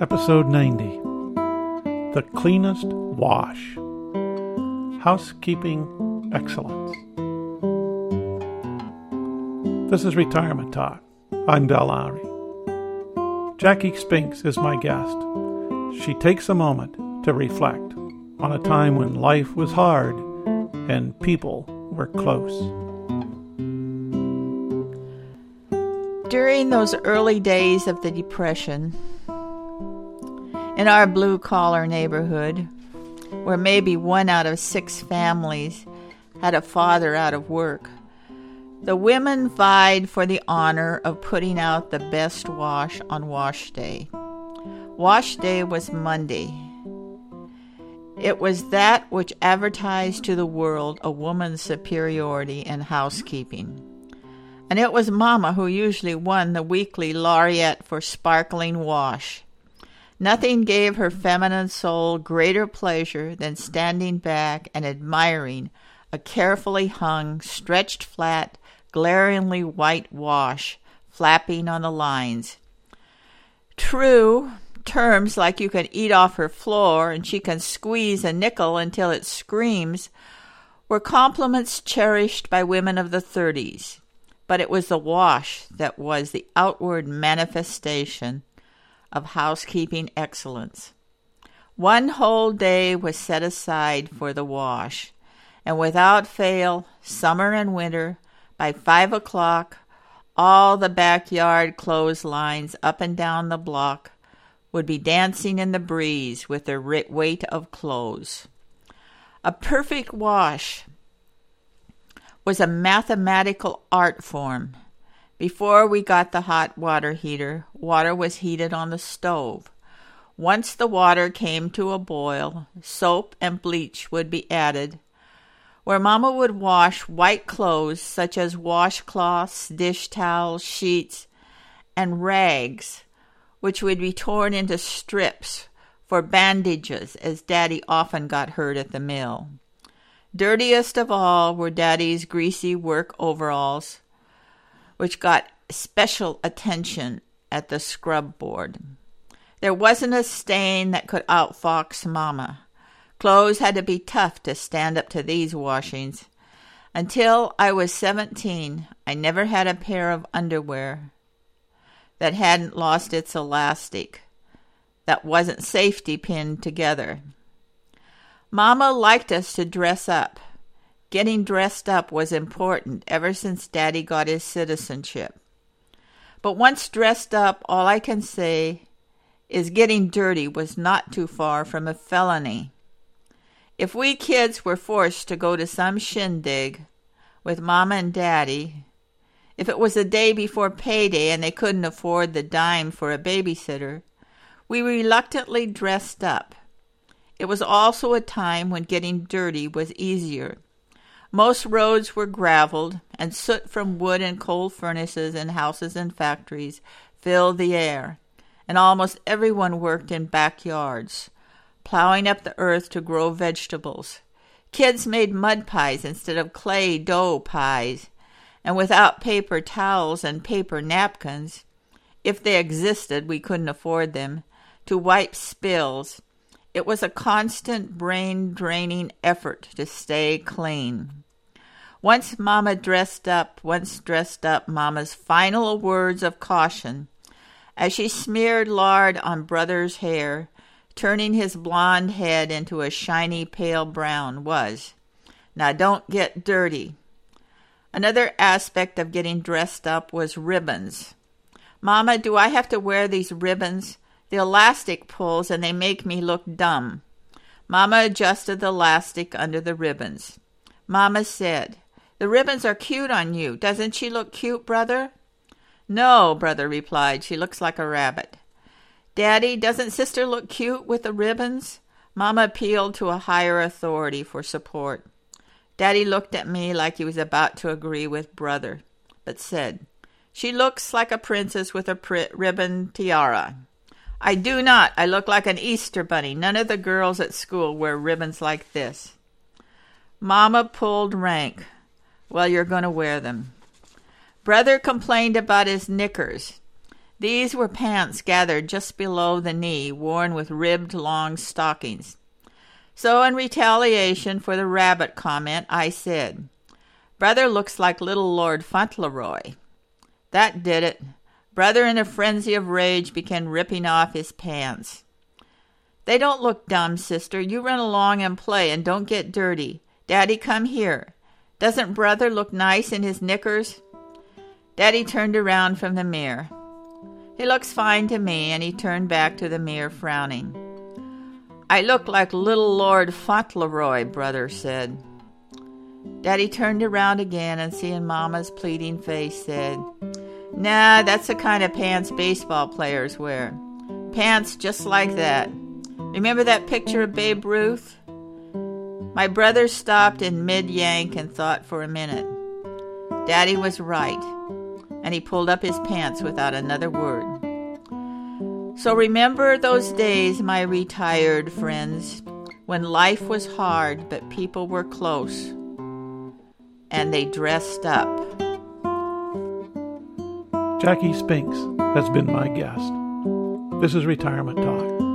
Episode 90 The Cleanest Wash Housekeeping Excellence. This is Retirement Talk. I'm Del Lowry. Jackie Spinks is my guest. She takes a moment to reflect on a time when life was hard and people were close. During those early days of the Depression, in our blue collar neighborhood, where maybe one out of six families had a father out of work, the women vied for the honor of putting out the best wash on wash day. Wash day was Monday. It was that which advertised to the world a woman's superiority in housekeeping. And it was Mamma who usually won the weekly laureate for sparkling wash. Nothing gave her feminine soul greater pleasure than standing back and admiring a carefully hung, stretched flat, glaringly white wash flapping on the lines. True, terms like you can eat off her floor and she can squeeze a nickel until it screams were compliments cherished by women of the 30s, but it was the wash that was the outward manifestation of housekeeping excellence. One whole day was set aside for the wash, and without fail, summer and winter, by five o'clock, all the backyard clotheslines up and down the block would be dancing in the breeze with their weight of clothes. A perfect wash was a mathematical art form before we got the hot water heater, water was heated on the stove. Once the water came to a boil, soap and bleach would be added. Where Mamma would wash white clothes such as washcloths, dish towels, sheets, and rags, which would be torn into strips for bandages, as Daddy often got hurt at the mill. Dirtiest of all were Daddy's greasy work overalls, which got special attention at the scrub board. There wasn't a stain that could outfox Mamma. Clothes had to be tough to stand up to these washings. Until I was seventeen, I never had a pair of underwear that hadn't lost its elastic, that wasn't safety pinned together. Mamma liked us to dress up. Getting dressed up was important ever since Daddy got his citizenship. But once dressed up, all I can say is getting dirty was not too far from a felony. If we kids were forced to go to some shindig with Mama and Daddy, if it was the day before payday and they couldn't afford the dime for a babysitter, we reluctantly dressed up. It was also a time when getting dirty was easier most roads were graveled, and soot from wood and coal furnaces and houses and factories filled the air, and almost everyone worked in backyards, plowing up the earth to grow vegetables. Kids made mud pies instead of clay dough pies, and without paper towels and paper napkins, if they existed, we couldn't afford them, to wipe spills it was a constant brain draining effort to stay clean. Once Mamma dressed up, once dressed up, Mamma's final words of caution as she smeared lard on Brother's hair, turning his blond head into a shiny pale brown, was, Now don't get dirty. Another aspect of getting dressed up was ribbons. Mamma, do I have to wear these ribbons? The elastic pulls and they make me look dumb. Mamma adjusted the elastic under the ribbons. Mamma said, The ribbons are cute on you. Doesn't she look cute, brother? No, brother replied. She looks like a rabbit. Daddy, doesn't sister look cute with the ribbons? Mamma appealed to a higher authority for support. Daddy looked at me like he was about to agree with brother, but said, She looks like a princess with a pri- ribbon tiara. I do not. I look like an Easter bunny. None of the girls at school wear ribbons like this. Mamma pulled rank. Well, you're going to wear them. Brother complained about his knickers. These were pants gathered just below the knee, worn with ribbed long stockings. So, in retaliation for the rabbit comment, I said, Brother looks like little Lord Fauntleroy. That did it. Brother, in a frenzy of rage, began ripping off his pants. They don't look dumb, sister. You run along and play and don't get dirty. Daddy, come here. Doesn't brother look nice in his knickers? Daddy turned around from the mirror. He looks fine to me, and he turned back to the mirror, frowning. I look like little Lord Fauntleroy, brother said. Daddy turned around again and seeing Mama's pleading face said, Nah, that's the kind of pants baseball players wear. Pants just like that. Remember that picture of Babe Ruth? My brother stopped in mid yank and thought for a minute. Daddy was right and he pulled up his pants without another word. So remember those days, my retired friends, when life was hard but people were close and they dressed up. Jackie Spinks has been my guest. This is Retirement Talk.